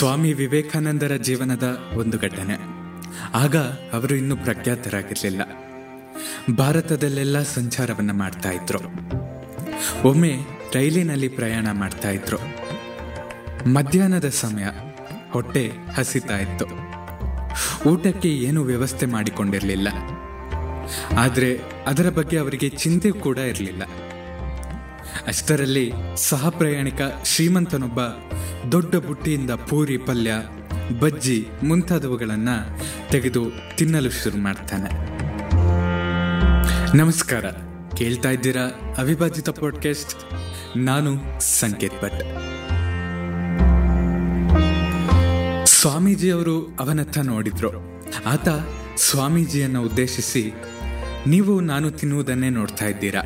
ಸ್ವಾಮಿ ವಿವೇಕಾನಂದರ ಜೀವನದ ಒಂದು ಘಟನೆ. ಆಗ ಅವರು ಇನ್ನೂ ಪ್ರಖ್ಯಾತರಾಗಿರಲಿಲ್ಲ. ಭಾರತದಲ್ಲೆಲ್ಲ ಸಂಚಾರವನ್ನ ಮಾಡ್ತಾ ಇದ್ರು. ಒಮ್ಮೆ ರೈಲಿನಲ್ಲಿ ಪ್ರಯಾಣ ಮಾಡ್ತಾ ಇದ್ರು. ಮಧ್ಯಾಹ್ನದ ಸಮಯ ಹೊಟ್ಟೆ ಹಸಿತಾ ಇತ್ತು. ಊಟಕ್ಕೆ ಏನು ವ್ಯವಸ್ಥೆ ಮಾಡಿಕೊಂಡಿರಲಿಲ್ಲ. ಆದರೆ ಅದರ ಬಗ್ಗೆ ಅವರಿಗೆ ಚಿಂತೆ ಕೂಡ ಇರಲಿಲ್ಲ. ಅಷ್ಟರಲ್ಲಿ ಸಹ ಪ್ರಯಾಣಿಕ ಶ್ರೀಮಂತನೊಬ್ಬ ದೊಡ್ಡ ಬುಟ್ಟಿಯಿಂದ ಪೂರಿ ಪಲ್ಯ, ಬಜ್ಜಿ ಮುಂತಾದವುಗಳನ್ನ ತೆಗೆದು ತಿನ್ನಲು ಶುರು ಮಾಡ್ತಾನೆ. ನಮಸ್ಕಾರ. ಕೇಳ್ತಾ ಇದ್ದೀರಾ ಅವಿಭಾಜಿತ ಪಾಡ್ಕಾಸ್ಟ್ ನಾನು ಸಂಕೇತ್ ಭಟ್. ಸ್ವಾಮೀಜಿಯವರು ಅವನತ್ತ ನೋಡಿದ್ರು. ಆತ ಸ್ವಾಮೀಜಿಯನ್ನು ಉದ್ದೇಶಿಸಿ, ನೀವು ನಾನು ತಿನ್ನುವುದನ್ನೇ ನೋಡ್ತಾ ಇದ್ದೀರಾ.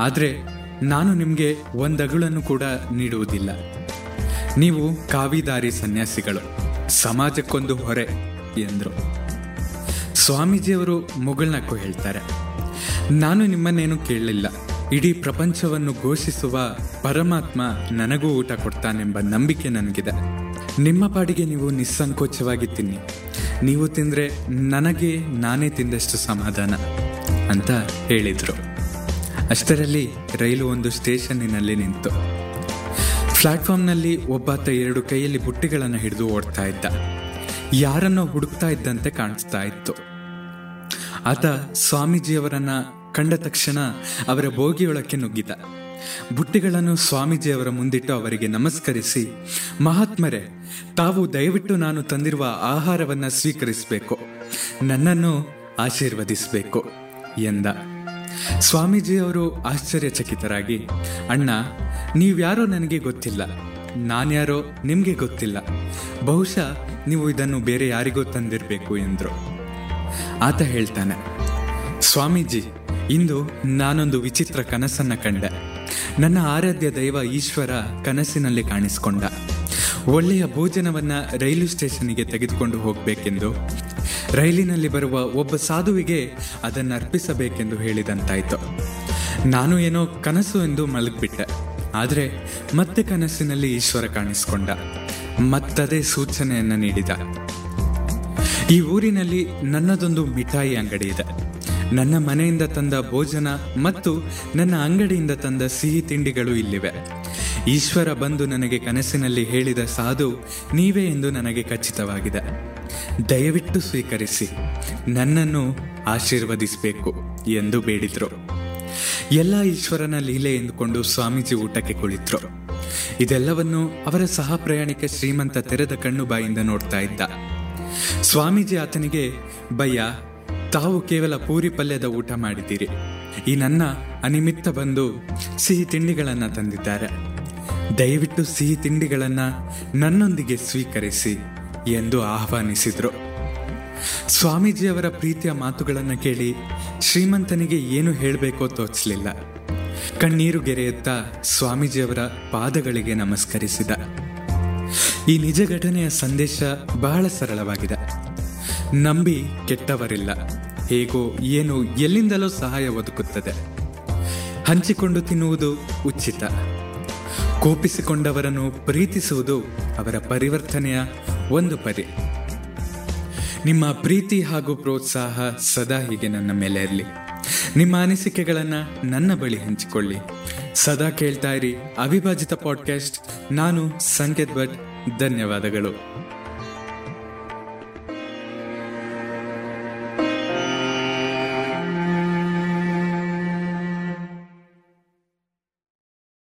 ಆದರೆ ನಾನು ನಿಮಗೆ ಒಂದಗುಳನ್ನು ಕೂಡ ನೀಡುವುದಿಲ್ಲ. ನೀವು ಕಾವಿದಾರಿ ಸನ್ಯಾಸಿಗಳು, ಸಮಾಜಕ್ಕೊಂದು ಹೊರೆ ಎಂದರು. ಸ್ವಾಮೀಜಿಯವರು ಮುಗುಳ್ನಕ್ಕು ಹೇಳ್ತಾರೆ, ನಾನು ನಿಮ್ಮನ್ನೇನು ಕೇಳಲಿಲ್ಲ, ಇಡೀ ಪ್ರಪಂಚವನ್ನು ಘೋಷಿಸುವ ಪರಮಾತ್ಮ ನನಗೂ ಊಟ ಕೊಡ್ತಾನೆಂಬ ನಂಬಿಕೆ ನನಗಿದೆ. ನಿಮ್ಮ ಪಾಡಿಗೆ ನೀವು ನಿಸ್ಸಂಕೋಚವಾಗಿ ತಿನ್ನಿ, ನೀವು ತಿಂದ್ರೆ ನನಗೆ ನಾನೇ ತಿಂದಷ್ಟು ಸಮಾಧಾನ ಅಂತ ಹೇಳಿದರು. ಅಷ್ಟರಲ್ಲಿ ರೈಲು ಒಂದು ಸ್ಟೇಷನ್ನಿನಲ್ಲಿ ನಿಂತು. ಪ್ಲಾಟ್ಫಾರ್ಮ್ನಲ್ಲಿ ಒಬ್ಬಾತ ಎರಡು ಕೈಯಲ್ಲಿ ಬುಟ್ಟಿಗಳನ್ನು ಹಿಡಿದು ಓಡ್ತಾ ಇದ್ದ. ಯಾರನ್ನೋ ಹುಡುಕ್ತಾ ಇದ್ದಂತೆ ಕಾಣಿಸ್ತಾ ಇತ್ತು. ಆತ ಸ್ವಾಮೀಜಿಯವರನ್ನ ಕಂಡ ತಕ್ಷಣ ಅವರ ಬೋಗಿಯೊಳಕ್ಕೆ ನುಗ್ಗಿದ. ಬುಟ್ಟಿಗಳನ್ನು ಸ್ವಾಮೀಜಿಯವರ ಮುಂದಿಟ್ಟು ಅವರಿಗೆ ನಮಸ್ಕರಿಸಿ, ಮಹಾತ್ಮರೇ, ತಾವು ದಯವಿಟ್ಟು ನಾನು ತಂದಿರುವ ಆಹಾರವನ್ನ ಸ್ವೀಕರಿಸಬೇಕು. ನನ್ನನ್ನು ಆಶೀರ್ವದಿಸಬೇಕು, ಎಂದ. ಸ್ವಾಮೀಜಿಯವರು ಆಶ್ಚರ್ಯಚಕಿತರಾಗಿ, ಅಣ್ಣ, ನೀವ್ಯಾರೋ ನನಗೆ ಗೊತ್ತಿಲ್ಲ. ನಾನ್ಯಾರೋ ನಿಮಗೆ ಗೊತ್ತಿಲ್ಲ. ಬಹುಶಃ ನೀವು ಇದನ್ನು ಬೇರೆ ಯಾರಿಗೋ ತಂದಿರಬೇಕು, ಎಂದರು. ಆತ ಹೇಳ್ತಾನೆ, ಸ್ವಾಮೀಜಿ, ಇಂದು ನಾನೊಂದು ವಿಚಿತ್ರ ಕನಸನ್ನ ಕಂಡೆ. ನನ್ನ ಆರಾಧ್ಯ ದೈವ ಈಶ್ವರ ಕನಸಿನಲ್ಲಿ ಕಾಣಿಸಿಕೊಂಡ. ಒಳ್ಳೆಯ ಭೋಜನವನ್ನು ರೈಲು ಸ್ಟೇಷನ್ಗೆ ತೆಗೆದುಕೊಂಡು ಹೋಗಬೇಕೆಂದು ರೈಲಿನಲ್ಲಿ ಬರುವ ಒಬ್ಬ ಸಾಧುವಿಗೆ ಅದನ್ನು ಅರ್ಪಿಸಬೇಕೆಂದು ಹೇಳಿದಂತಾಯ್ತು. ನಾನು ಏನೋ ಕನಸು ಎಂದು ಮಲಗಿಬಿಟ್ಟೆ. ಆದರೆ ಮತ್ತೆ ಕನಸಿನಲ್ಲಿ ಈಶ್ವರ ಕಾಣಿಸಿಕೊಂಡ. ಮತ್ತದೇ ಸೂಚನೆಯನ್ನು ನೀಡಿದ. ಈ ಊರಿನಲ್ಲಿ ನನ್ನದೊಂದು ಮಿಠಾಯಿ ಅಂಗಡಿ ಇದೆ. ನನ್ನ ಮನೆಯಿಂದ ತಂದ ಭೋಜನ ಮತ್ತು ನನ್ನ ಅಂಗಡಿಯಿಂದ ತಂದ ಸಿಹಿ ತಿಂಡಿಗಳು ಇಲ್ಲಿವೆ. ಈಶ್ವರ ಬಂದು ನನಗೆ ಕನಸಿನಲ್ಲಿ ಹೇಳಿದ ಸಾಧು ನೀವೇ ಎಂದು ನನಗೆ ಖಚಿತವಾಗಿದೆ. ದಯವಿಟ್ಟು ಸ್ವೀಕರಿಸಿ. ನನ್ನನ್ನು ಆಶೀರ್ವದಿಸಬೇಕು ಎಂದು ಬೇಡಿದ್ರು. ಎಲ್ಲ ಈಶ್ವರನ ಲೀಲೆ ಎಂದುಕೊಂಡು ಸ್ವಾಮೀಜಿ ಊಟಕ್ಕೆ ಕುಳಿತರು. ಇದೆಲ್ಲವನ್ನು ಅವರ ಸಹ ಪ್ರಯಾಣಿಕ ಶ್ರೀಮಂತ ತೆರೆದ ಕಣ್ಣು ಬಾಯಿಂದ ನೋಡ್ತಾ ಇದ್ದ. ಸ್ವಾಮೀಜಿ ಆತನಿಗೆ ಬಯ್ಯ ತಾವು ಕೇವಲ ಪೂರಿ ಪಲ್ಯದ ಊಟ ಮಾಡಿದ್ದೀರಿ. ಈ ನನ್ನ ಅನಿಮಿತ್ತ ಬಂದು ಸಿಹಿ ತಿಂಡಿಗಳನ್ನು ತಂದಿದ್ದಾರೆ. ದಯವಿಟ್ಟು ಸಿಹಿ ತಿಂಡಿಗಳನ್ನು ನನ್ನೊಂದಿಗೆ ಸ್ವೀಕರಿಸಿ ಎಂದು ಆಹ್ವಾನಿಸಿದರು. ಸ್ವಾಮೀಜಿಯವರ ಪ್ರೀತಿಯ ಮಾತುಗಳನ್ನು ಕೇಳಿ ಶ್ರೀಮಂತನಿಗೆ ಏನು ಹೇಳಬೇಕೋ ತೋಚಲಿಲ್ಲ. ಕಣ್ಣೀರು ಗೆರೆಯುತ್ತಾ ಸ್ವಾಮೀಜಿಯವರ ಪಾದಗಳಿಗೆ ನಮಸ್ಕರಿಸಿದ. ಈ ನಿಜ ಘಟನೆಯ ಸಂದೇಶ ಬಹಳ ಸರಳವಾಗಿದೆ. ನಂಬಿ ಕೆಟ್ಟವರಿಲ್ಲ. ಹೇಗೋ ಏನು ಎಲ್ಲಿಂದಲೋ ಸಹಾಯ ಒದಗುತ್ತದೆ ಹಂಚಿಕೊಂಡು ತಿನ್ನುವುದು ಉಚಿತ. ಕೋಪಿಸಿಕೊಂಡವರನ್ನು ಪ್ರೀತಿಸುವುದು ಅವರ ಪರಿವರ್ತನೆಯ ಒಂದು ಪರಿ ನಿಮ್ಮ ಪ್ರೀತಿ ಹಾಗೂ ಪ್ರೋತ್ಸಾಹ ಸದಾ ಹೀಗೆ ನನ್ನ ಮೇಲೆ ಇರಲಿ. ನಿಮ್ಮ ಅನಿಸಿಕೆಗಳನ್ನು ನನ್ನ ಬಳಿ ಹಂಚಿಕೊಳ್ಳಿ. ಸದಾ ಕೇಳ್ತಾ ಇರಿ ಅವಿಭಾಜಿತ ಪಾಡ್ಕಾಸ್ಟ್ ನಾನು ಸಂಕೇತ್ ಭಟ್. ಧನ್ಯವಾದಗಳು.